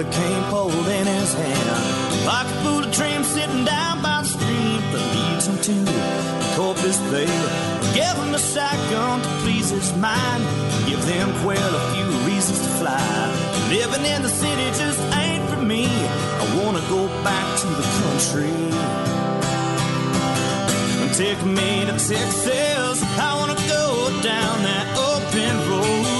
a cane pole in his hand. Pocket full of dreams sitting down by the stream that leads him to Corpus Bay. Give him a shotgun to please his mind. Give them quail a few reasons to fly. Living in the city just ain't for me. I wanna go back to the country. Take me to Texas. I wanna go down that open road.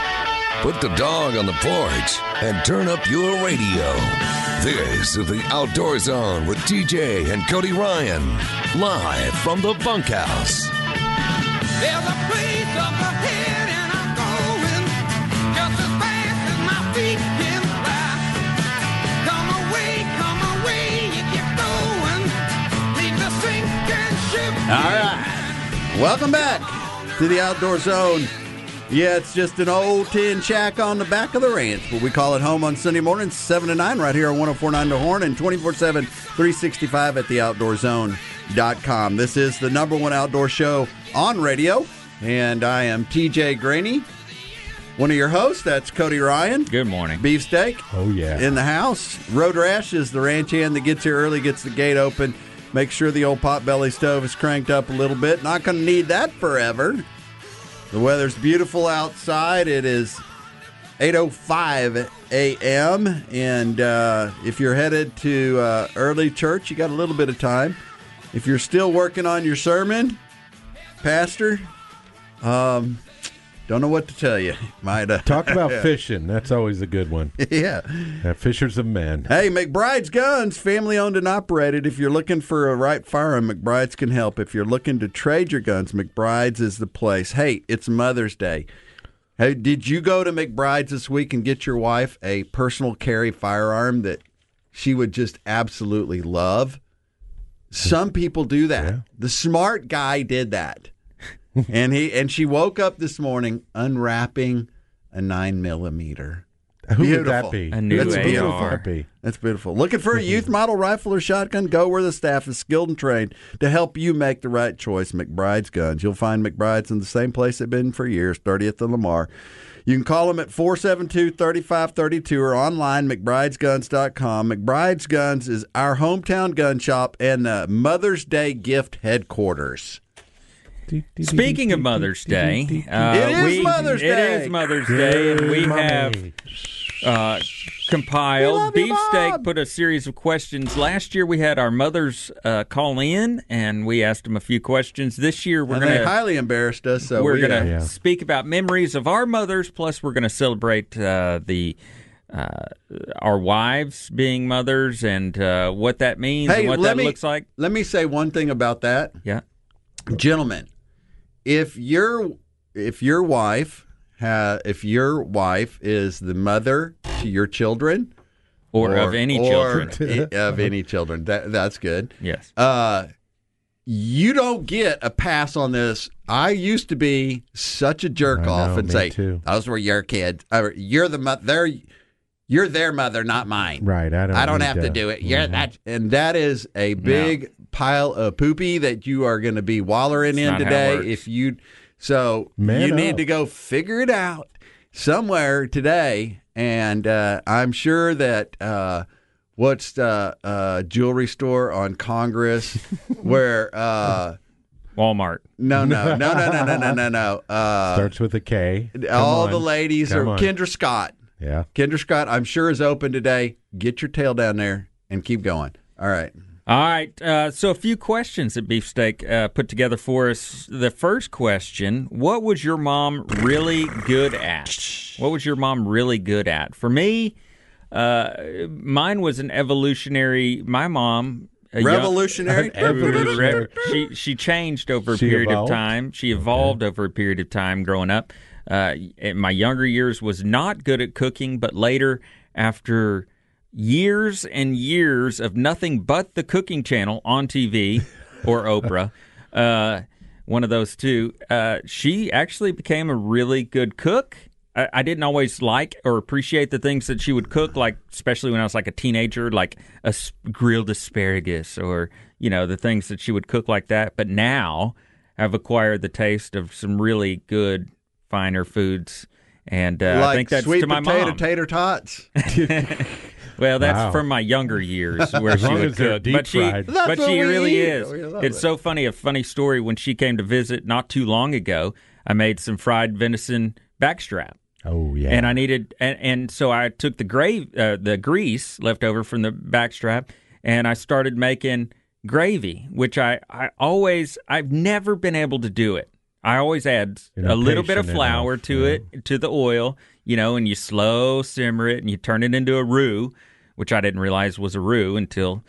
Put the dog on the porch and turn up your radio. This is the Outdoor Zone with TJ and Cody Ryan, live from the bunkhouse. There's a place up ahead and I'm going just as fast as my feet can fly. Come away, come away, you get going. Leave the sinking ship. All right. Welcome back to the Outdoor Zone. Yeah, it's just an old tin shack on the back of the ranch, but we call it home on Sunday mornings, 7 to 9, right here on 1049 The Horn and 24 7, 365 at theoutdoorzone.com. This is the number one outdoor show on radio, and I am TJ Graney, one of your hosts. That's Cody Ryan. Good morning. Beefsteak. Oh, yeah. In the house. Road Rash is the ranch hand that gets here early, gets the gate open. Make sure the old potbelly stove is cranked up a little bit. Not going to need that forever. The weather's beautiful outside. It is 8:05 a.m. and uh, if you're headed to uh, early church, you got a little bit of time. If you're still working on your sermon, Pastor, um, don't know what to tell you. Might uh, Talk about fishing. That's always a good one. yeah. Uh, fishers of men. Hey, McBride's Guns, family owned and operated. If you're looking for a right firearm, McBride's can help. If you're looking to trade your guns, McBride's is the place. Hey, it's Mother's Day. Hey, did you go to McBride's this week and get your wife a personal carry firearm that she would just absolutely love? Some people do that. Yeah. The smart guy did that. And he and she woke up this morning unwrapping a nine millimeter. Who Beautiful. would that be? A new That's AR. beautiful. Who would be? That's beautiful. Looking for a youth mm-hmm. model rifle or shotgun? Go where the staff is skilled and trained to help you make the right choice. McBride's Guns. You'll find McBride's in the same place they've been for years, 30th and Lamar. You can call them at 472 3532 or online, McBride'sGuns.com. McBride's Guns is our hometown gun shop and the Mother's Day gift headquarters. Speaking of Mother's Day, uh, It is we, Mother's Day. is Mother's Day, and we have uh, compiled. you, Beefsteak Bob. put a series of questions. Last year we had our mothers uh, call in, and we asked them a few questions. This year we're going they to highly embarrassed us. So we're we, going to Yeah. speak about memories of our mothers. Plus, we're going to celebrate uh, the. Uh, our wives being mothers and uh, what that means Hey, and what that me, looks like. Let me say one thing about that. Yeah. gentlemen, if your if your wife ha, if your wife is the mother to your children Or, of any or children. i- of any children, that that's good. Yes. Uh, you don't get a pass on this. I used to be such a jerk I off and say, too. "Those were your kids. You're the mother. They're you're their mother, not mine." Right. I don't. I don't have to do it. You're Mhm. that, and that is a big pile of poopy that you are going to be wallering in not how it today. If you, so Man you need to go figure it out somewhere today. And uh, I'm sure that uh, what's the uh, jewelry store on Congress where uh, Walmart. no, no, no, no, no, no, no, no, no. Uh, Starts with a K. Come all on. the ladies Come are on. Kendra Scott. Yeah. Kendra Scott, I'm sure is open today. Get your tail down there and keep going. All right. All right. Uh, so, a few questions that Beefsteak uh, put together for us. The first question What was your mom really good at? What was your mom really good at? For me, uh, mine was an evolutionary. My mom. a young- Revolutionary. She she changed over a She period evolved? of time. She evolved over a period of time growing up. Uh, in my younger years was not good at cooking, but later after years and years of nothing but the cooking channel on TV or Oprah, uh, one of those two, uh, she actually became a really good cook. I, I didn't always like or appreciate the things that she would cook, like especially when I was like a teenager, like a s- grilled asparagus or you know the things that she would cook like that. But now I've acquired the taste of some really good, finer foods, and uh, like I think that's sweet to my potato mom. tater tots. Well, that's Wow. from my younger years where she long would cook. deep but she, fried. But what she really eat. is. We It's it. so funny. A funny story when she came to visit not too long ago. I made some fried venison backstrap, Oh yeah. and I needed, and, and so I took the gravy, uh, the grease left over from the backstrap, and I started making gravy, which I, I always, I've never been able to do it. I always add You're a little bit of flour enough, to yeah. it, to the oil, you know, and you slow simmer it and you turn it into a roux, which I didn't realize was a roux until.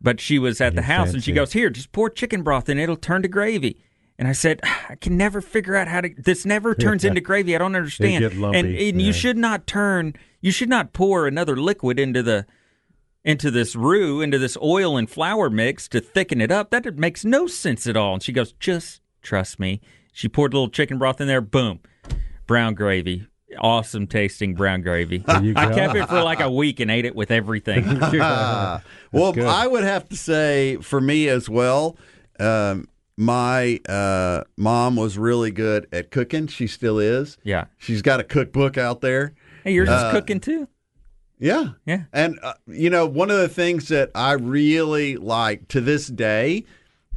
But she was at the house and she goes, "Here, just pour chicken broth in; it'll turn to gravy." And I said, ah, "I can never figure out how to. This never turns into gravy. I don't understand." lumpy, and and yeah. you should not turn. You should not pour another liquid into the into this roux, into this oil and flour mix to thicken it up. That makes no sense at all. And she goes, just trust me. She poured a little chicken broth in there. Boom, brown gravy. Awesome tasting brown gravy. I kept it for like a week and ate it with everything. well, good. I would have to say for me as well. Um, my uh, mom was really good at cooking. She still is. yeah. She's got a cookbook out there. Hey, yours Uh, is cooking too. Yeah. Yeah. And, uh, you know, one of the things that I really like to this day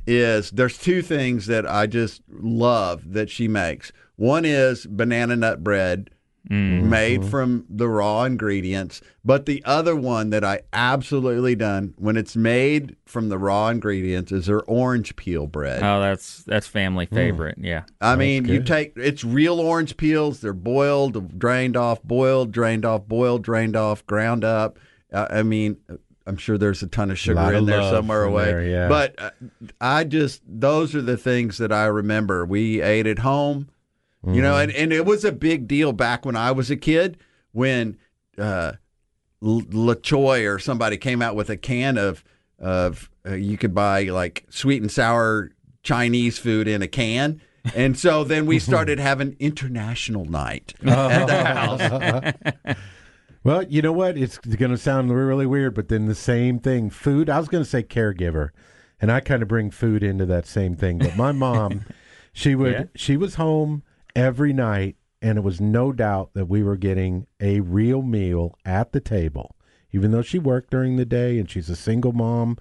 is there's two things that I just love that she makes. One is banana nut bread made from the raw ingredients, but the other one that I absolutely done when it's made from the raw ingredients is their orange peel bread. Oh, that's that's family favorite. Yeah. I mean, you take it's real orange peels. They're boiled, drained off, boiled, drained off, boiled, drained off, ground up. Uh, I mean, I'm sure there's a ton of sugar Lot in there somewhere away. there, yeah. But uh, I just those are the things that I remember. We ate at home, you know, and, and it was a big deal back when I was a kid when uh, La Choy or somebody came out with a can of of uh, you could buy like sweet and sour Chinese food in a can. And so then we started having international night at the house. Well, you know what? It's going to sound really weird, but then the same thing. Food. I was going to say caregiver, and I kind of bring food into that same thing. But my mom, she would. Yeah. She was home every night, and it was no doubt that we were getting a real meal at the table. Even though she worked during the day and she's a single mom,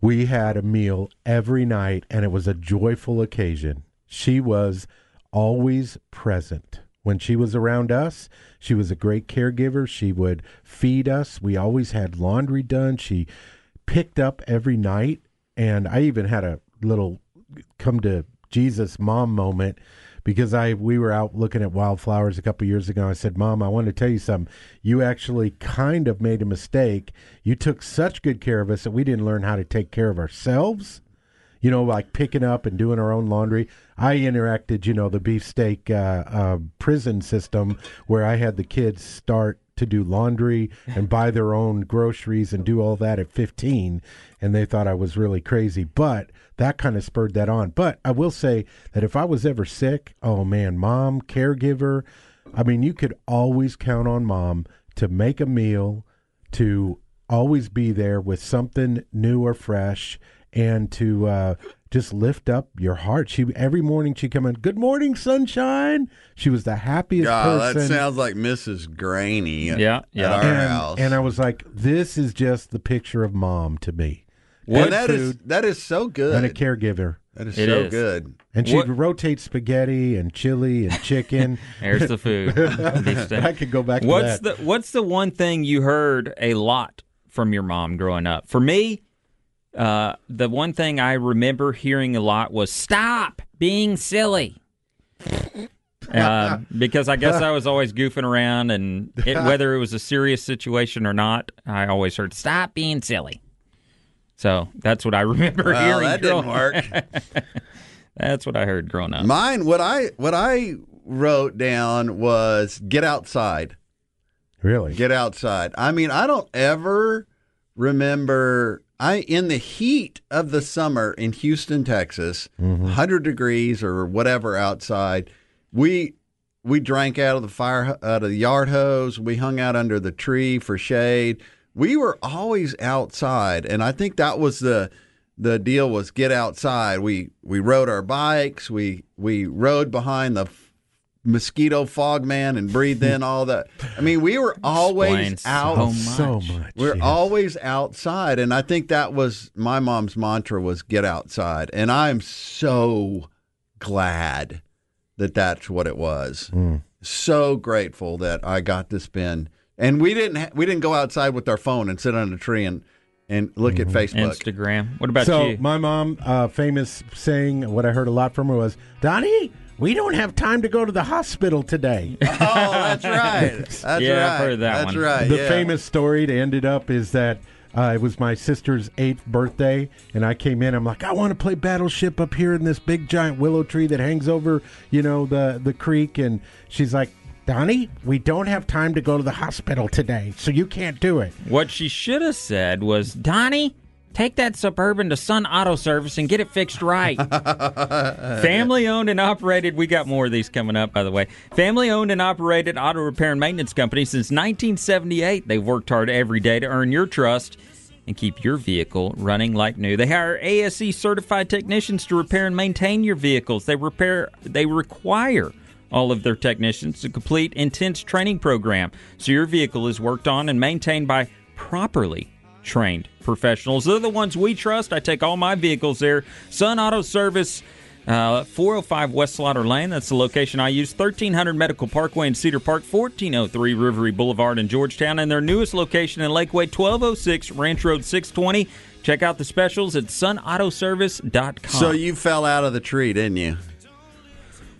we had a meal every night, and it was a joyful occasion. She was always present. When she was around us, she was a great caregiver. She would feed us. We always had laundry done. She picked up every night. And I even had a little come to Jesus mom moment because I we were out looking at wildflowers a couple years ago. I said, "Mom, I want to tell you something. You actually kind of made a mistake. You took such good care of us that we didn't learn how to take care of ourselves." You know, like picking up and doing our own laundry. I interacted, you know, the beefsteak uh, uh, prison system where I had the kids start to do laundry and buy their own groceries and do all that at 15 and they thought I was really crazy. But that kind of spurred that on. But I will say that if I was ever sick oh man mom caregiver I mean you could always count on mom to make a meal to always be there with something new or fresh and to uh, just lift up your heart. She every morning she come in, good morning, sunshine. She was the happiest God, person. that sounds like Mrs. Graney. at- Yeah, At yeah. our and, house. and I was like, this is just the picture of mom to me. and Good that is food that is so good. and a caregiver. that is It so is. good. And she'd What- rotate spaghetti and chili and chicken. There's the food. I could go back to What's the What's the one thing you heard a lot from your mom growing up? For me, uh, the one thing I remember hearing a lot was "Stop being silly." uh, because I guess I was always goofing around, and it, whether it was a serious situation or not, I always heard "Stop being silly." So that's what I remember Well, hearing. that didn't work. That's what I heard growing up. Mine, what I what I wrote down was get outside. Really? Get outside. I mean, I don't ever remember I in the heat of the summer in Houston, Texas, mm-hmm. 100 degrees or whatever outside. We we drank out of the fire out of the yard hose. We hung out under the tree for shade. We were always outside, and I think that was the the deal was get outside. We we rode our bikes. We we rode behind the mosquito fog man and breathe in all that. I mean, we were always Explains out. so So much. We're yes. always outside, and I think that was my mom's mantra was get outside, and I'm so glad that that's what it was. So grateful that I got to spend, and we didn't ha- we didn't go outside with our phone and sit under a tree and and look at Facebook. Instagram. What about so you? my mom, uh, famous saying, what I heard a lot from her was, Donnie, we don't have time to go to the hospital today. oh, that's right. That's Yeah, I've right. heard that That's one. right. the yeah. famous story to end it up is that uh, it was my sister's eighth birthday, and I came in. I'm like, I want to play Battleship up here in this big giant willow tree that hangs over, you know, the the creek. And she's like, Donnie, we don't have time to go to the hospital today, so you can't do it. What she should have said was, Donnie, take that Suburban to Sun Auto Service and get it fixed right. Family owned and operated. We got more of these coming up, by the way. Family owned and operated auto repair and maintenance company since 1978. They've worked hard every day to earn your trust and keep your vehicle running like new. They hire ASE certified technicians to repair and maintain your vehicles. They repair. They require all of their technicians to complete intense training program so your vehicle is worked on and maintained by properly trained professionals. They're the ones we trust. I take all my vehicles there. Sun Auto Service, uh, 405 West Slaughter Lane. That's the location I use. 1300 Medical Parkway in Cedar Park, 1403 Rivery Boulevard in Georgetown, and their newest location in Lakeway, 1206 Ranch Road 620. Check out the specials at sunautoservice.com. So you fell out of the tree, didn't you?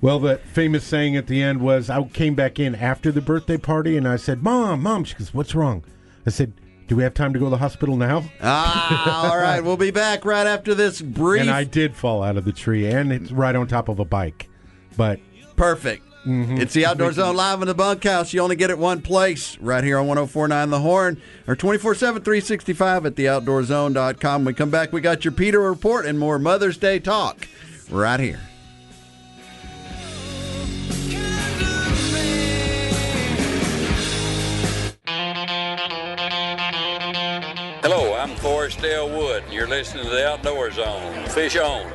Well, the famous saying at the end was, I came back in after the birthday party, and I said, Mom, Mom. She goes, What's wrong? I said, Do we have time to go to the hospital now? Ah, all right. We'll be back right after this brief. And I did fall out of the tree, and it's right on top of a bike. But Perfect. It's the Outdoor Zone live in the bunkhouse. You only get it one place, right here on 1049 The Horn, or 24 7, 365 at theoutdoorzone.com. When we come back, we got your PETA report and more Mother's Day talk right here. Hello, I'm Forrest L. Wood, and you're listening to the Outdoor Zone. Fish on.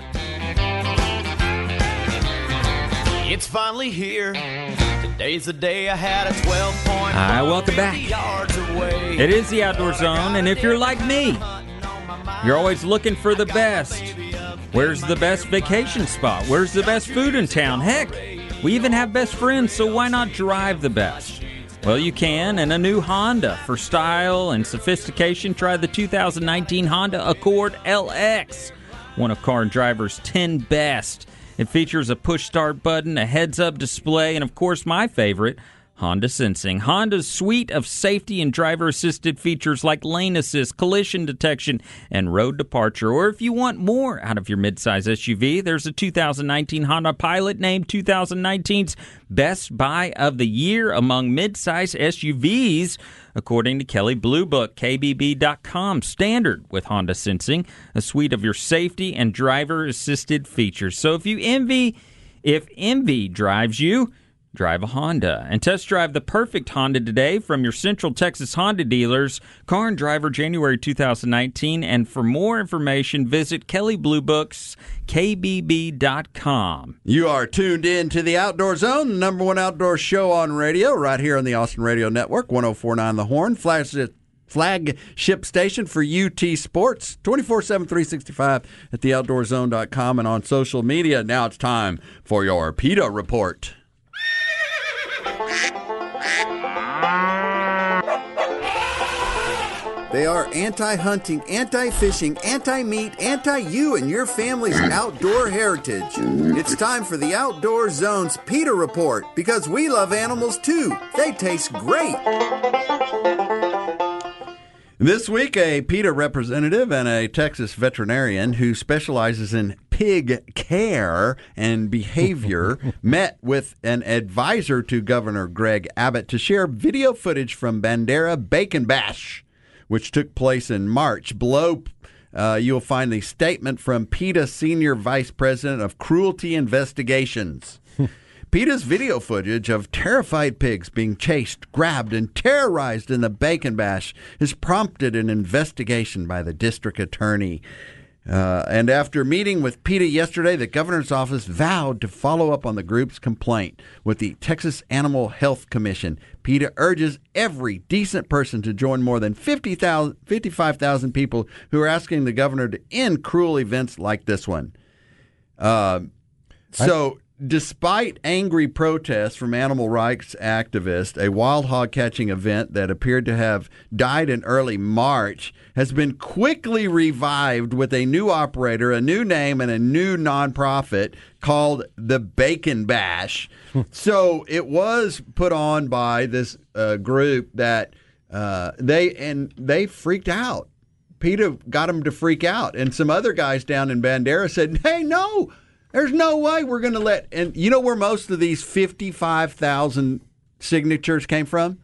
It's finally here. Today's the day I had a 12 point. Hi, welcome back. It is the Outdoor Zone, and if you're like me, you're always looking for the best. Where's the best vacation spot? Where's the best food in town? Heck, we even have best friends, so why not drive the best? Well, you can, and a new Honda for style and sophistication. Try the 2019 Honda Accord LX, one of car and driver's 10 best. It features a push start button, a heads up display, and of course, my favorite, Honda Sensing. Honda's suite of safety and driver assisted features like lane assist, collision detection, and road departure. Or if you want more out of your midsize SUV, there's a 2019 Honda Pilot named 2019's Best Buy of the Year among midsize SUVs, according to Kelley Blue Book, KBB.com. Standard with Honda Sensing, a suite of your safety and driver assisted features. So if you envy, if envy drives you, Drive a Honda and test drive the perfect Honda today from your Central Texas Honda dealers. Car and Driver January 2019. And for more information, visit Kelley Blue Books, KBB.com. You are tuned in to the Outdoor Zone, the number one outdoor show on radio, right here on the Austin Radio Network, 1049 The Horn, flagship, flagship station for UT Sports, 24 7, 365 at theoutdoorzone.com and on social media. Now it's time for your PETA report. They are anti hunting, anti fishing, anti meat, anti you and your family's outdoor heritage. It's time for the Outdoor Zone's PETA Report because we love animals too. They taste great. This week, a PETA representative and a Texas veterinarian who specializes in pig care and behavior met with an advisor to Governor Greg Abbott to share video footage from Bandera Bacon Bash, which took place in March. Below, uh, you'll find the statement from PETA Senior Vice President of Cruelty Investigations. PETA's video footage of terrified pigs being chased, grabbed, and terrorized in the bacon bash has prompted an investigation by the district attorney. Uh, and after meeting with PETA yesterday, the governor's office vowed to follow up on the group's complaint with the Texas Animal Health Commission. PETA urges every decent person to join more than 50,000 55,000 people who are asking the governor to end cruel events like this one. Uh, so, despite angry protests from animal rights activists, a wild hog catching event that appeared to have died in early March has been quickly revived with a new operator, a new name, and a new nonprofit called the Bacon Bash. so, it was put on by this uh, group that uh, they and they freaked out. PETA got them to freak out, and some other guys down in Bandera said, "Hey, no, there's no way we're going to let." And you know where most of these fifty-five thousand signatures came from?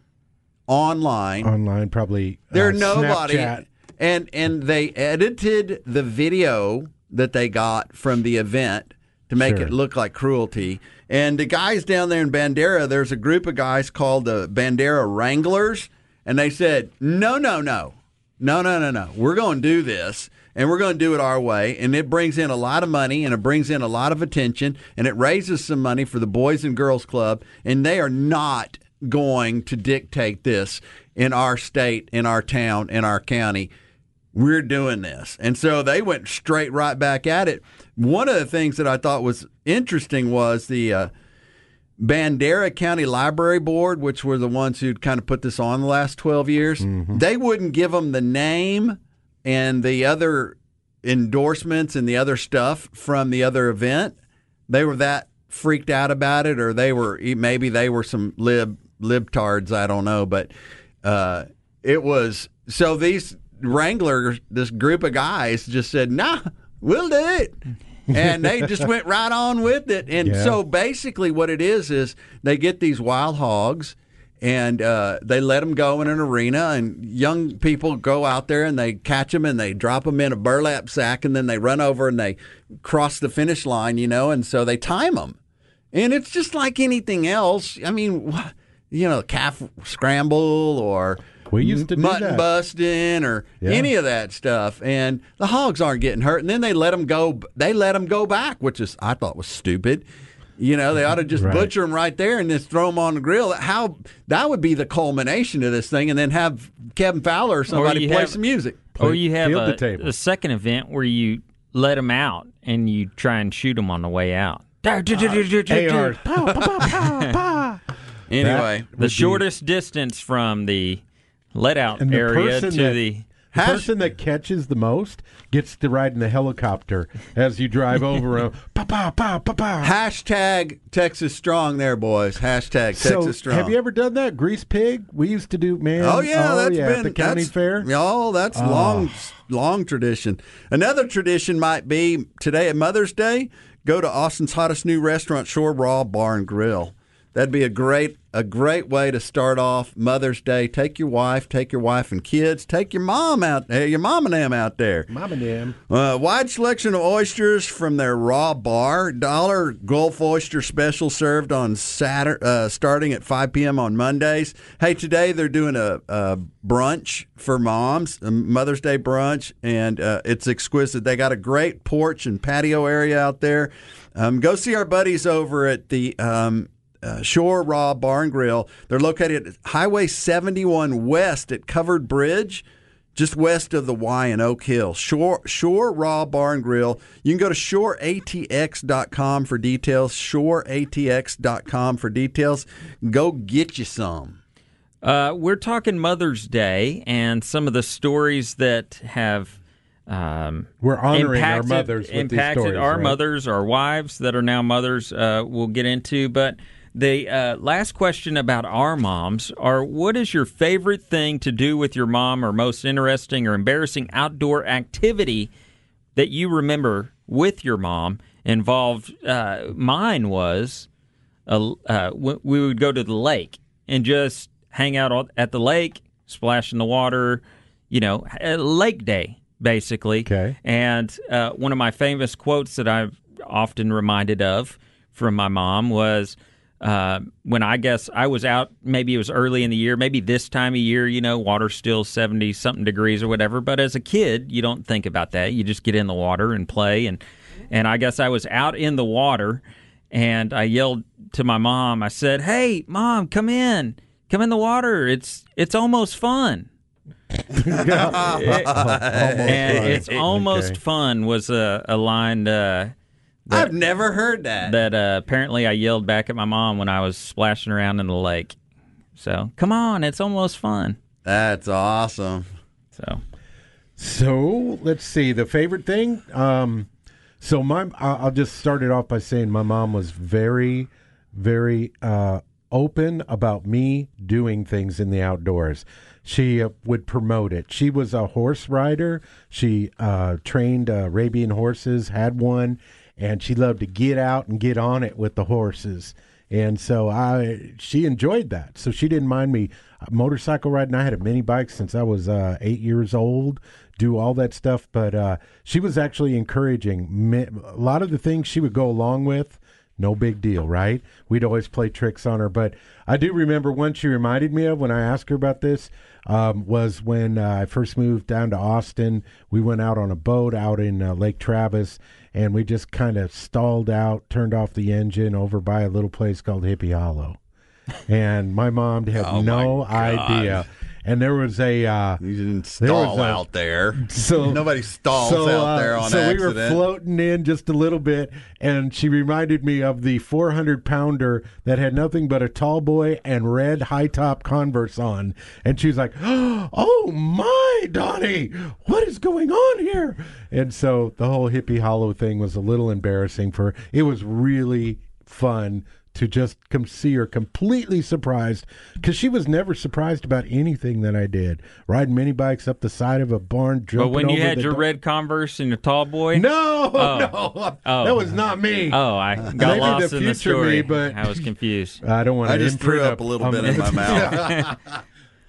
Online. Online, probably. There uh, nobody, Snapchat. and and they edited the video that they got from the event to make Sure. it look like cruelty. And the guys down there in Bandera, there's a group of guys called the Bandera Wranglers, and they said, "No, no, no, no, no, no, no. We're going to do this." And we're going to do it our way. And it brings in a lot of money and it brings in a lot of attention and it raises some money for the Boys and Girls Club. And they are not going to dictate this in our state, in our town, in our county we're doing this. And so they went straight right back at it. One of the things that I thought was interesting was the uh, Bandera County Library Board, which were the ones who'd kind of put this on the last 12 years. They wouldn't give them the name and the other endorsements and the other stuff from the other event. They were that freaked out about it, or they were maybe they were some lib libtards. I don't know, but uh, it was so these Wranglers, this group of guys, just said, "Nah, we'll do it." and they just went right on with it. And Yeah. so basically, what it is is they get these wild hogs and uh, they let them go in an arena, and young people go out there and they catch them and they drop them in a burlap sack, and then they run over and they cross the finish line, you know, and so they time them. And it's just like anything else. I mean, you know, calf scramble or We used to mutton busting or Yeah. any of that stuff. And the hogs aren't getting hurt. And then they let them go. They let them go back, which is I thought was stupid. You know, they ought to just Right. butcher them right there and just throw them on the grill. How that would be the culmination of this thing, and then have Kevin Fowler or somebody you play have- some music. Or you have a, the table. a second event where you let them out and you try and shoot them on the way out. Anyway, The shortest distance from the let out area to the The Hash- person that catches the most gets to ride in the helicopter as you drive over him. Pa pa pa pa pa. hashtag Texas Strong, there, boys. Hashtag So, Texas Strong. have you ever done that? Grease pig? We used to do, man. Oh yeah, oh, that's yeah, been at the county that's- fair. Oh, that's ah. long, long tradition. Another tradition might be today at Mother's Day. Go to Austin's hottest new restaurant, Shore Raw Bar and Grill. That'd be a great a great way to start off Mother's Day. Take your wife, take your wife and kids, take your mom out there, your mom and them out there. Mom and them. Uh, wide selection of oysters from their raw bar. Dollar Gulf oyster special served on Saturday, uh, starting at 5 p.m. on Mondays. Hey, today they're doing a, a brunch for moms, a Mother's Day brunch, and uh, it's exquisite. They got a great porch and patio area out there. Um, go see our buddies over at the um, uh, Shore Raw Bar and Grill. They're located at Highway 71 West at Covered Bridge just west of the Y in Oak Hill. Shore, Shore Raw Bar and Grill. You can go to shoreatx.com for details. Shoreatx.com for details. Go get you some. Uh, we're talking Mother's Day and some of the stories that have um, We're honoring our impacted, mothers with these impacted stories, our right? mothers, our wives that are now mothers. Uh, we'll get into, but the uh, last question about our moms are: What is your favorite thing to do with your mom, or most interesting or embarrassing outdoor activity that you remember with your mom involved. Uh, mine was a, uh, we would go to the lake and just hang out at the lake, splash in the water. You know, a lake day basically. Okay. And uh, one of my famous quotes that I've often reminded of from my mom was uh, when I guess I was out, maybe it was early in the year, maybe this time of year, you know, water's still 70 something degrees or whatever. But as a kid, you don't think about that. You just get in the water and play. And, and I guess I was out in the water and I yelled to my mom, I said, Hey, mom, come in. Come in the water. It's it's almost fun. and fun. it's almost Okay. fun was a, a line uh, I've never heard that. that uh, apparently I yelled back at my mom when I was splashing around in the lake. So come on, it's almost fun. That's awesome. So So let's see the favorite thing. Um, so my, I- I'll just start it off by saying my mom was very, very uh, open about me doing things in the outdoors. She uh, would promote it. She was a horse rider. She uh, trained uh, Arabian horses, had one, and she loved to get out and get on it with the horses. And so I, she enjoyed that. So she didn't mind me motorcycle riding. I had a mini bike since I was uh, eight years old. Do all that stuff, but uh, she was actually encouraging me, a lot of the things she would go along with. No big deal, right? We'd always play tricks on her. But I do remember one she reminded me of when I asked her about this um, was when uh, I first moved down to Austin. We went out on a boat out in uh, Lake Travis, and we just kind of stalled out, turned off the engine over by a little place called Hippie Hollow. And my mom had Oh, no idea. And there was a uh, You didn't There was a- out there. so Nobody stalls so, out uh, there on so we were floating in just a little bit, and she reminded me of the 400 pounder that had nothing but a tall boy and red high top Converse on, and she was like, "Oh my, Donnie, what is going on here?" And so the whole hippie hollow thing was a little embarrassing for her. It was really fun to just come see her completely surprised because she was never surprised about anything that I did. Riding mini bikes up the side of a barn, but when you over had your do- red Converse and your tall boy, no, Oh. no, Oh. that was not me. oh, I got Maybe lost the in the story. me, but- I was confused. I don't want to. I just threw up a little bit in my mouth.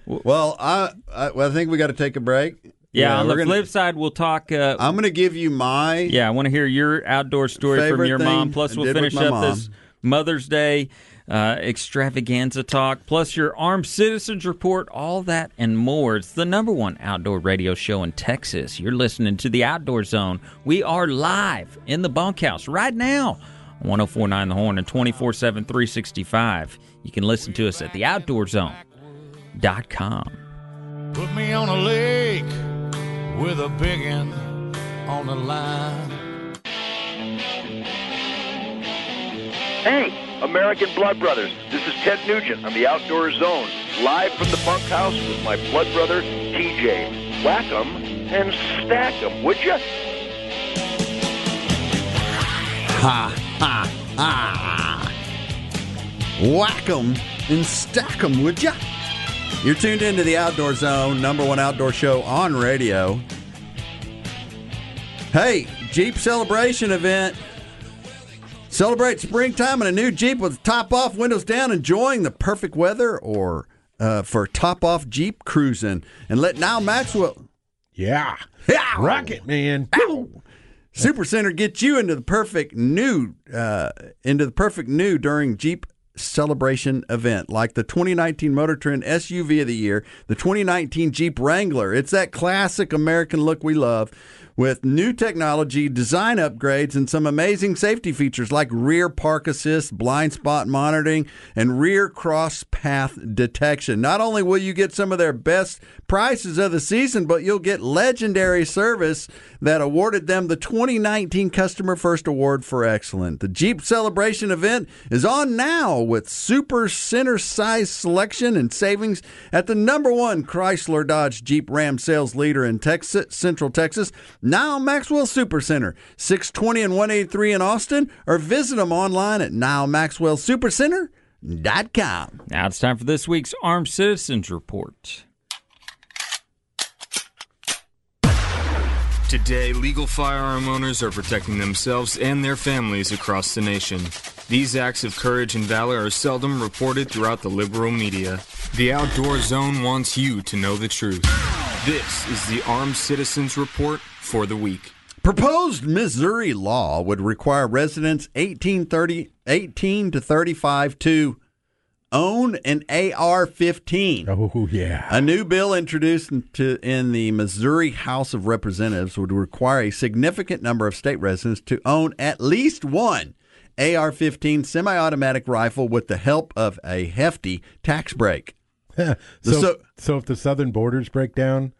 well, I, I well, I think we got to take a break. Yeah, on the gonna- flip side, we'll talk. Uh, I'm going to give you my yeah, I want to hear your outdoor story from your thing mom. Plus, we'll finish up mom. this Mother's Day uh, extravaganza talk. Plus, your armed citizens report. All that and more. It's the number one outdoor radio show in Texas. You're listening to the Outdoor Zone. We are live in the bunkhouse right now. 1049 The Horn and 24 7 365. You can listen to us at the theoutdoorzone.com. Put me on a lake with a big one on the line. Hey, American Blood Brothers. This is Ted Nugent on the Outdoor Zone, live from the bunkhouse with my blood brother, TJ. Whack 'em and stack 'em, would ya? ha ha ha. Whack 'em and stack 'em, would ya? You're tuned into the Outdoor Zone, number one outdoor show on radio. Hey, Jeep celebration event. Celebrate springtime in a new Jeep with top off, windows down, enjoying the perfect weather or uh, for top off Jeep cruising. And let Nyle Maxwell. Yeah, Yeah. rocket man. Super Center get you into the perfect new uh, into the perfect new during Jeep celebration event like the 2019 Motor Trend SUV of the year, the 2019 Jeep Wrangler. It's that classic American look we love with new technology, design upgrades and some amazing safety features like rear park assist, blind spot monitoring and rear cross path detection. Not only will you get some of their best prices of the season, but you'll get legendary service that awarded them the 2019 Customer First Award for Excellence. The Jeep Celebration event is on now with super center size selection and savings at the number one Chrysler Dodge Jeep Ram sales leader in Texas, Central Texas, Nyle Maxwell Supercenter, 620 and 183 in Austin, or visit them online at nylemaxwellsupercenter.com. Now it's time for this week's Armed Citizens Report. Today, legal firearm owners are protecting themselves and their families across the nation. These acts of courage and valor are seldom reported throughout the liberal media. The Outdoor Zone wants you to know the truth. This is the Armed Citizens Report for the week. Proposed Missouri law would require residents 18, 30, 18 to 35 to own an AR 15. Oh, yeah. A new bill introduced into, in the Missouri House of Representatives would require a significant number of state residents to own at least one AR 15 semi automatic rifle with the help of a hefty tax break. so, so- so if the southern borders break down,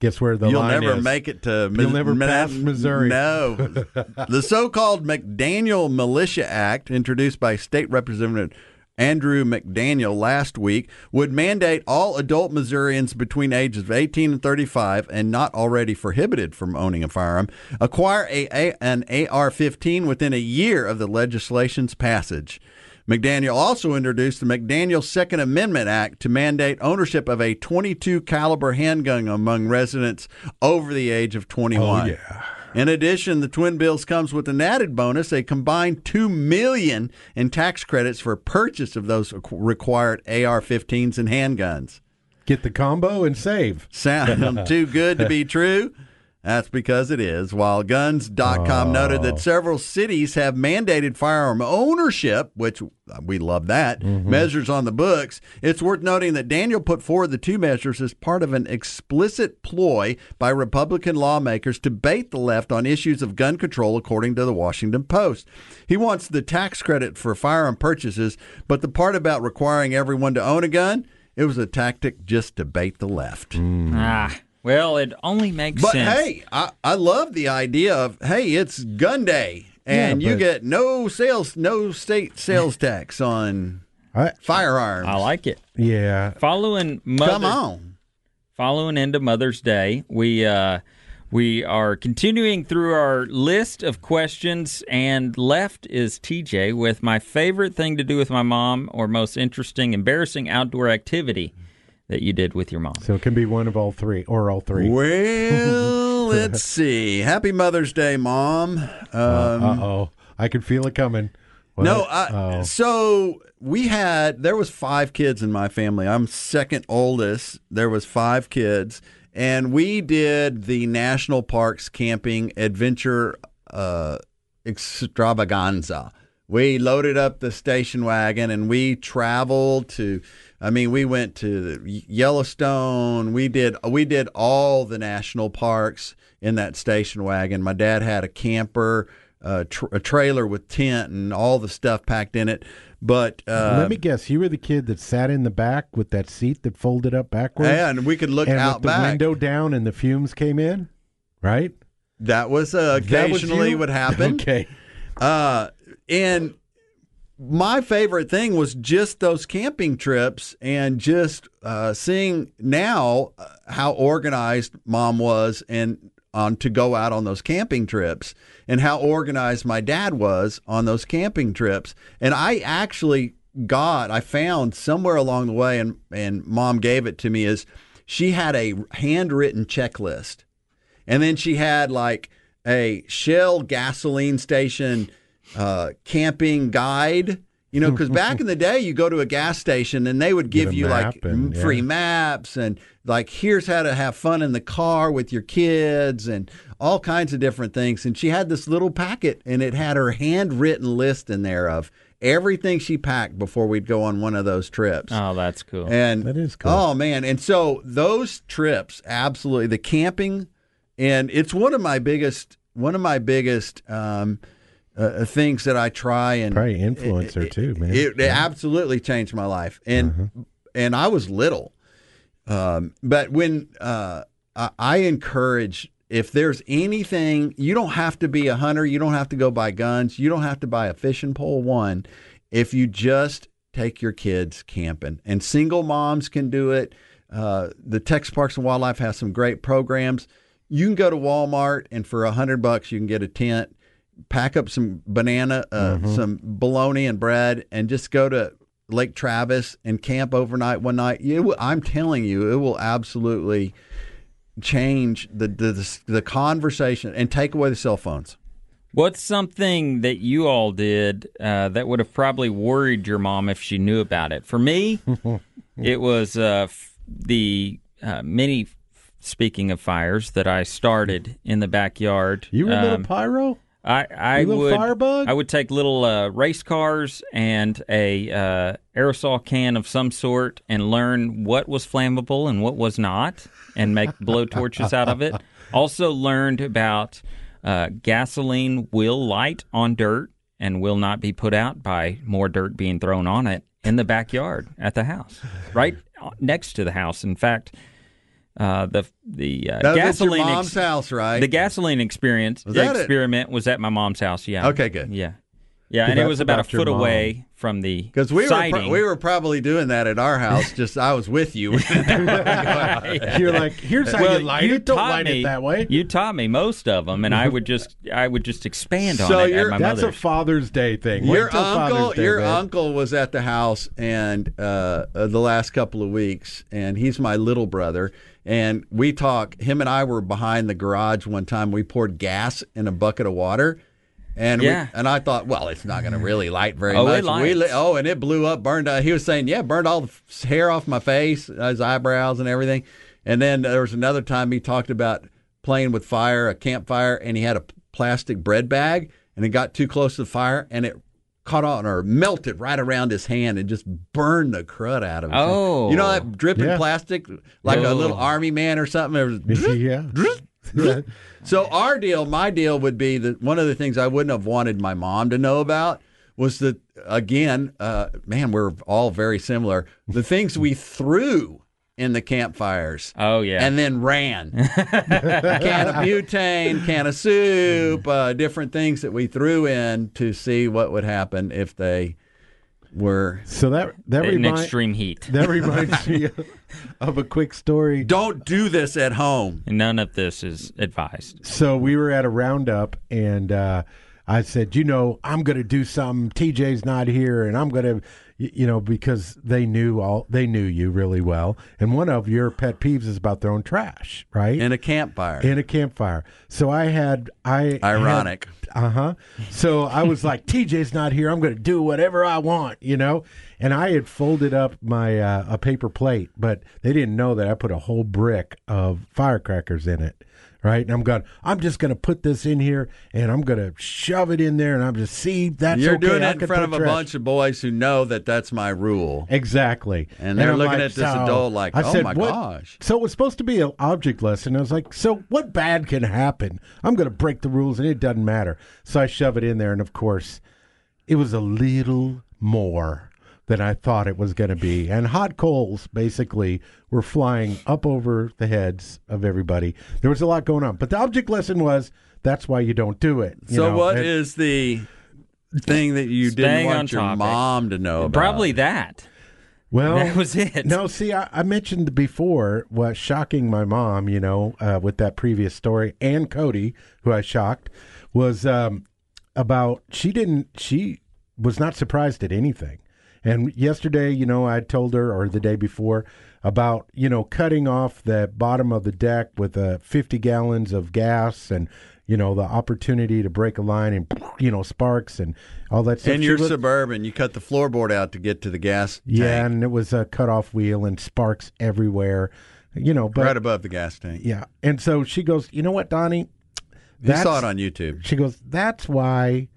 guess where the You'll line never is? make it to You'll never Min- pass Missouri. No. the so called McDaniel Militia Act, introduced by State Representative Andrew McDaniel last week, would mandate all adult Missourians between ages of 18 and 35 and not already prohibited from owning a firearm acquire a, a, an AR 15 within a year of the legislation's passage. McDaniel also introduced the McDaniel Second Amendment Act to mandate ownership of a 22 caliber handgun among residents over the age of 21. Oh, yeah. In addition, the twin bills comes with an added bonus, a combined 2 million in tax credits for purchase of those required AR-15s and handguns. Get the combo and save. Sound too good to be true? That's because it is. While Guns.com noted that oh. several cities have mandated firearm ownership, which uh, we love that, mm-hmm. measures on the books, it's worth noting that Daniel put forward the two measures as part of an explicit ploy by Republican lawmakers to bait the left on issues of gun control, according to the Washington Post. He wants the tax credit for firearm purchases, but the part about requiring everyone to own a gun, it was a tactic just to bait the left. Mm. Ah, well, it only makes But sense. hey, I, I love the idea of hey, it's gun day, and Yeah, you get no sales, no state sales tax on I, firearms. I like it. yeah. Following Mother, Come on, following into Mother's Day, we uh, we are continuing through our list of questions, and left is TJ with my favorite thing to do with my mom, or most interesting, embarrassing outdoor activity that you did with your mom. So it can be one of all three or all three. well, let's see. Happy Mother's Day, Mom. Um, uh oh. I can feel it coming. What? No, I, oh. so we had there was five kids in my family. I'm second oldest. There was five kids, and we did the national parks camping adventure uh, extravaganza. We loaded up the station wagon and we traveled to. I mean, we went to Yellowstone. We did we did all the national parks in that station wagon. My dad had a camper, uh, tr- a trailer with tent and all the stuff packed in it. But uh, Let me guess. You were the kid that sat in the back with that seat that folded up backwards, and we could look and out with the back. window down, and the fumes came in. Right? That was uh, That was occasionally you? would. Okay. Uh, and my favorite thing was just those camping trips and just uh, seeing now uh, how organized mom was and on to go out on those camping trips and how organized my dad was on those camping trips. And I actually got, I found somewhere along the way, and, and mom gave it to me, is she had a handwritten checklist. And then she had like a Shell gasoline station uh, camping guide. You know, because back in the day, you go to a gas station and they would give you like and- m- free yeah. maps and like here's how to have fun in the car with your kids and all kinds of different things. And she had this little packet and it had her handwritten list in there of everything she packed before we'd go on one of those trips. Oh, that's cool. And That is cool. Oh man! And so those trips, absolutely, the camping, and it's one of my biggest, one of my biggest um, uh, things that I try and Probably influencer too, man. It, it absolutely changed my life, and and I was little, um, but when uh, I, I encourage. If there's anything, you don't have to be a hunter. You don't have to go buy guns. You don't have to buy a fishing pole. One, if you just take your kids camping, and single moms can do it. Uh, the Texas Parks and Wildlife has some great programs. You can go to Walmart, and for a hundred bucks, you can get a tent pack up some banana, uh, some bologna and bread, and just go to Lake Travis and camp overnight one night. You, I'm telling you, it will absolutely change the the, the conversation and take away the cell phones. What's something that you all did uh, that would have probably worried your mom if she knew about it? For me, it was uh, f- the uh, many, speaking of fires, that I started in the backyard. You were a little Um, pyro? I, I would firebug? I would take little uh, race cars and a uh, aerosol can of some sort and learn what was flammable and what was not, and make blow torches out of it. Also learned about uh, gasoline will light on dirt and will not be put out by more dirt being thrown on it in the backyard at the house, right next to the house. In fact. Uh, the the uh, That was at your gasoline mom's house, right? The gasoline experience Was that it? experiment was at my mom's house. Yeah. Okay, good. Yeah, yeah, and it was about, about a foot mom. away from the Because we were pro- we were probably doing that at our house. Just I was with you. You're like, here's how well, you light it. Don't taught light me, it that way. You taught me most of them, and I would just I would just expand on So it at you're- That's a. Father's Day thing. Wait your uncle, Day, your babe. uncle was at the house and uh, uh, the last couple of weeks, and he's my little brother. And we talk. Him and I were behind the garage one time. We poured gas in a bucket of water. And Yeah. we, and I thought, well, it's not going to really light very Oh, much. We oh, and it blew up, burned. Uh, he was saying, yeah, burned all the hair off my face, his eyebrows, and everything. And then there was another time he talked about playing with fire, a campfire, and he had a plastic bread bag, and it got too close to the fire, and it caught on or melted right around his hand and just burned the crud out of him. Oh. you know that dripping Yeah. plastic, like a Oh. little army man or something. It was yeah. yeah. so our deal, my deal would be that one of the things I wouldn't have wanted my mom to know about was that again, uh, man, we're all very similar. The things we threw in the campfires. oh yeah, And then ran. can of butane, can of soup, uh, different things that we threw in to see what would happen if they were. So that that in reminds extreme heat. that reminds me of, of a quick story. Don't do this at home. None of this is advised. So we were at a roundup, and uh, I said, you know, I'm going to do something. TJ's not here, and I'm going to, you know, because they knew all they knew you really well. And one of your pet peeves is about throwing trash, right? In a campfire. in a campfire. So I had I Ironic. Uh huh. So I was like, TJ's not here. I'm going to do whatever I want, you know. And I had folded up my uh, a paper plate, but they didn't know that I put a whole brick of firecrackers in it. Right, and I'm going. I'm just going to put this in here, and I'm going to shove it in there, and I'm just see that's You're okay. doing it in front of a trash." bunch of boys who know that that's my rule. Exactly. And they're I'm looking like, at this so- adult like, I "Oh said, my "What-" gosh." So it was supposed to be an object lesson. I was like, so what bad can happen? I'm going to break the rules and it doesn't matter. So I shove it in there. And of course, it was a little more than I thought it was going to be. And hot coals basically were flying up over the heads of everybody. There was a lot going on. But the object lesson was that's why you don't do it. you So know? what And- is the thing that you didn't want your topic. mom to know about? Probably that. Well, That was it. No, see, I, I mentioned before what shocking my mom, you know, uh, with that previous story, and Cody, who I shocked, was um, about she didn't, she was not surprised at anything. And yesterday, you know, I told her, or the day before, about, you know, cutting off the bottom of the deck with uh, 50 gallons of gas and, you know, the opportunity to break a line and, you know, sparks and all that stuff. And was- suburban. You cut the floorboard out to get to the gas yeah, tank. and it was a cutoff wheel and sparks everywhere. You know, but right above the gas tank. yeah. And so she goes, "You know what, Donnie? You saw it on YouTube. She goes, "That's why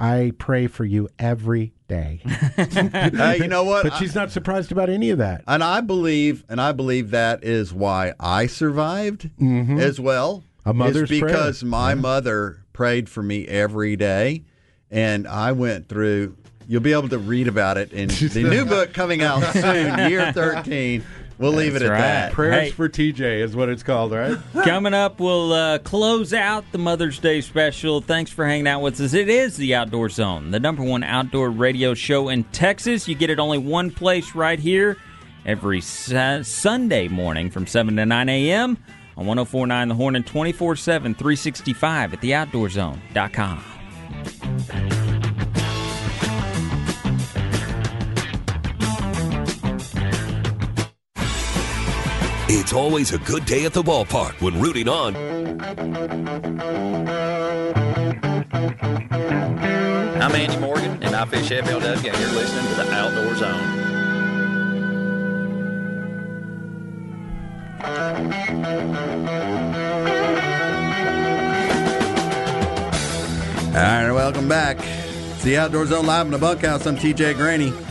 I pray for you every day." Hey, you know what? but she's not surprised about any of that. And I believe, and I believe that is why I survived as well. Mm-hmm. A mother's is prayer. because my mother prayed for me every day, and I went through. You'll be able to read about it in the new book coming out soon, year thirteen. We'll leave it at right. that. Prayers Hey. for TJ is what it's called, right? Coming up, we'll uh, close out the Mother's Day special. Thanks for hanging out with us. It is the Outdoor Zone, the number one outdoor radio show in Texas. You get it only one place right here every su- Sunday morning from 7 to 9 a.m. on 1049 The Horn and 24 7, 365 at theoutdoorzone.com. It's always a good day at the ballpark when rooting on I'm Andy Morgan, and I fish FLW, and you're listening to the Outdoor Zone. All right, welcome back. It's the Outdoor Zone live in the bunkhouse. I'm TJ Greaney.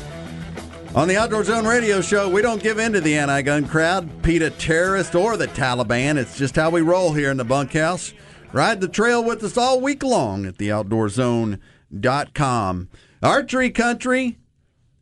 On the Outdoor Zone radio show, we don't give in to the anti gun crowd, PETA terrorist, or the Taliban. It's just how we roll here in the bunkhouse. Ride the trail with us all week long at theoutdoorzone.com. Archery country,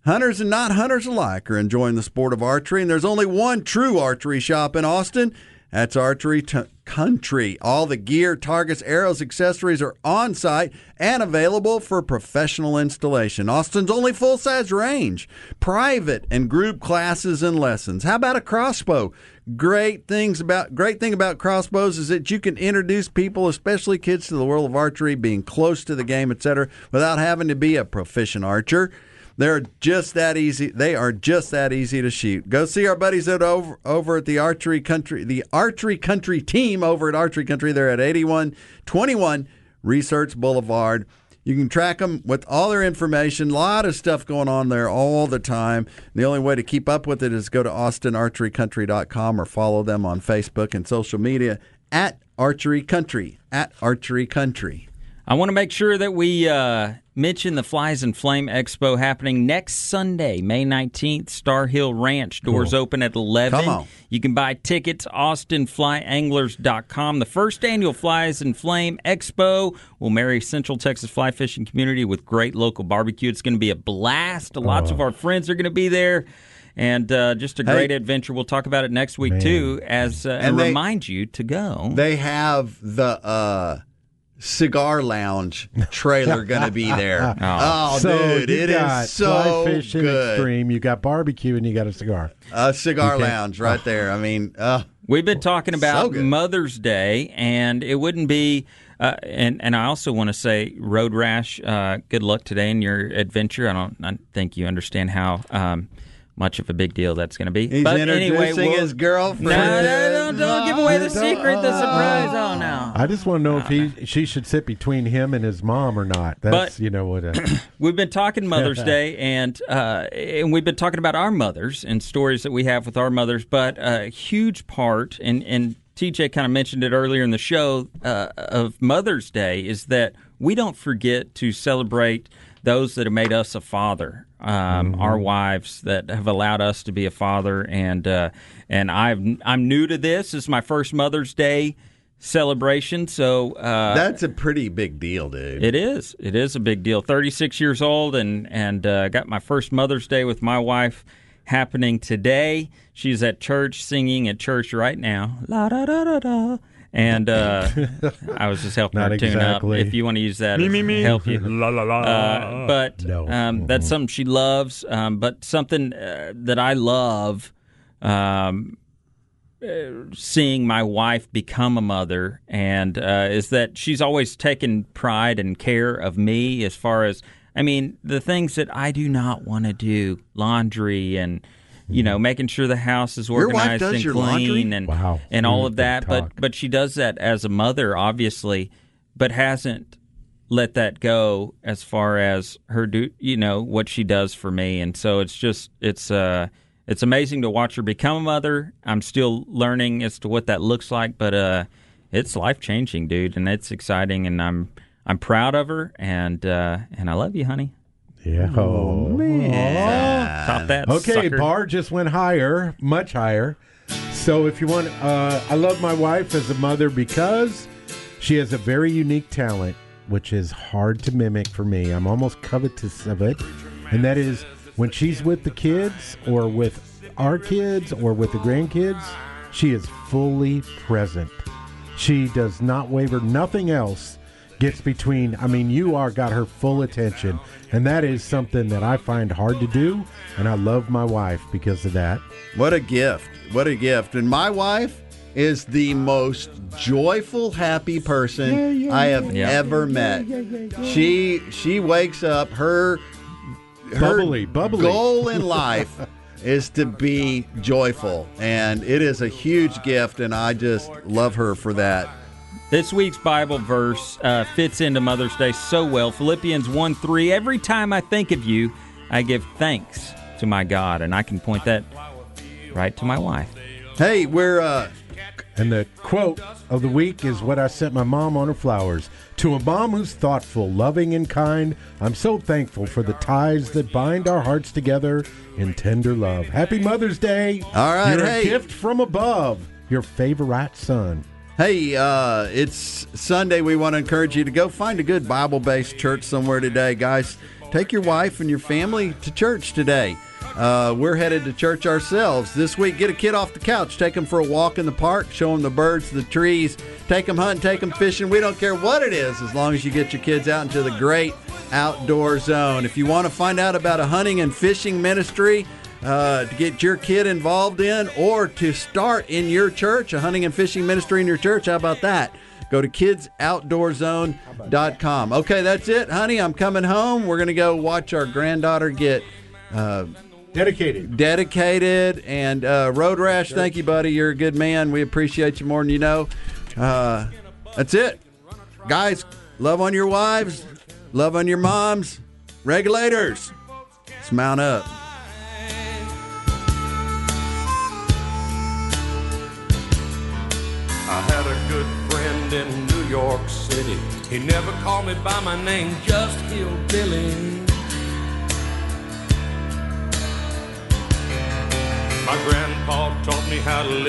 hunters and not hunters alike are enjoying the sport of archery, and there's only one true archery shop in Austin. That's Archery T- Country. All the gear, targets, arrows, accessories are on site and available for professional installation. Austin's only full size range, private and group classes and lessons. How about a crossbow? Great things about great thing about crossbows is that you can introduce people, especially kids, to the world of archery, being close to the game, etc., without having to be a proficient archer. They're just that easy. They are just that easy to shoot. Go see our buddies at over over at the Archery Country, the Archery Country team over at Archery Country. They're at 8121 Research Boulevard. You can track them with all their information. A lot of stuff going on there all the time. The only way to keep up with it is go to austinarcherycountry.com or follow them on Facebook and social media at Archery Country. At Archery Country. I want to make sure that we uh, mention the Flies and Flame Expo happening next Sunday, May 19th, Star Hill Ranch. Doors Cool. open at 11. Come on. You can buy tickets, austinflyanglers.com. The first annual Flies and Flame Expo will marry Central Texas fly fishing community with great local barbecue. It's going to be a blast. Lots of our friends are going to be there. And uh, just a Hey. great adventure. We'll talk about it next week, too, as uh, and, And they- remind you to go. They have the uh, cigar lounge trailer going to be there. Oh, so dude, you it is got so fly fishing good. extreme. You got barbecue and you got a cigar. A cigar lounge right there. I mean, uh, We've been talking about good. Mother's Day, and it wouldn't be. Uh, and and I also want to say, Road Rash, uh, good luck today in your adventure. I don't I think you understand how um, much of a big deal that's going to be. he's but introducing anyway, we'll- his girlfriend. No, no, no, don't give away the secret, the surprise. Oh no. I just want to know if he she should sit between him and his mom or not. That's But- you know what. Uh, We've been talking Mother's Day, and uh, and we've been talking about our mothers and stories that we have with our mothers. But a huge part, and and TJ kind of mentioned it earlier in the show uh, of Mother's Day, is that we don't forget to celebrate those that have made us a father, um, our wives that have allowed us to be a father, and uh, and I've I'm new to this. Is my first Mother's Day celebration, so uh, That's a pretty big deal, dude. it is. It is a big deal. Thirty six years old, and and uh, got my first Mother's Day with my wife happening today. She's at church singing at church right now. La da da da da. And uh, I was just helping her tune exactly. up. If you want to use that, as help you. La la la. Uh, but No. um, that's something she loves. Um, but something uh, that I love, um, uh, seeing my wife become a mother, and uh, is that she's always taken pride and care of me as far as. I mean, the things that I do not want to do, laundry and you know, making sure the house is organized and clean laundry? and Wow. and all of that. But but she does that as a mother, obviously, but hasn't let that go as far as her do you know what she does for me and so it's just it's uh it's amazing to watch her become a mother i'm still learning as to what that looks like but uh it's life changing dude and it's exciting and i'm i'm proud of her and uh and i love you honey yeah. Oh, Top that Okay, sucker. bar just went higher, much higher. So if you want, uh, I love my wife as a mother because she has a very unique talent, which is hard to mimic for me. I'm almost covetous of it, and that is when she's with the kids or with our kids or with the grandkids, she is fully present. She does not waver. Nothing else gets between. I mean, you are got her full attention, and that is something that I find hard to do. And I love my wife because of that. What a gift. What a gift. And my wife is the most joyful, happy person I have Yeah. ever met. She she wakes up her her Bubbly, bubbly. goal in life is to be joyful, and it is a huge gift, and I just love her for that. This week's Bible verse uh, fits into Mother's Day so well. Philippians 1 3. Every time I think of you, I give thanks to my God. And I can point that right to my wife. Hey, we're. Uh, and the quote of the week is what I sent my mom on her flowers. To a mom who's thoughtful, loving, and kind, I'm so thankful for the ties that bind our hearts together in tender love. Happy Mother's Day. All right, You're hey. a gift from above. Your favorite son. Hey, uh, it's Sunday. We want to encourage you to go find a good Bible based church somewhere today. Guys, take your wife and your family to church today. Uh, we're headed to church ourselves this week. Get a kid off the couch, take them for a walk in the park, show them the birds, the trees, take them hunting, take them fishing. We don't care what it is as long as you get your kids out into the great outdoor zone. If you want to find out about a hunting and fishing ministry, uh, to get your kid involved in or to start in your church, a hunting and fishing ministry in your church. How about that? Go to kidsoutdoorzone.com. Okay, that's it, honey. I'm coming home. We're going to go watch our granddaughter get uh, dedicated. Dedicated. And uh, Road Rash, thank you, buddy. You're a good man. We appreciate you more than you know. Uh, that's it. Guys, love on your wives, love on your moms. Regulators, let's mount up. I had a good friend in New York City. He never called me by my name, just Hillbilly. My grandpa taught me how to live.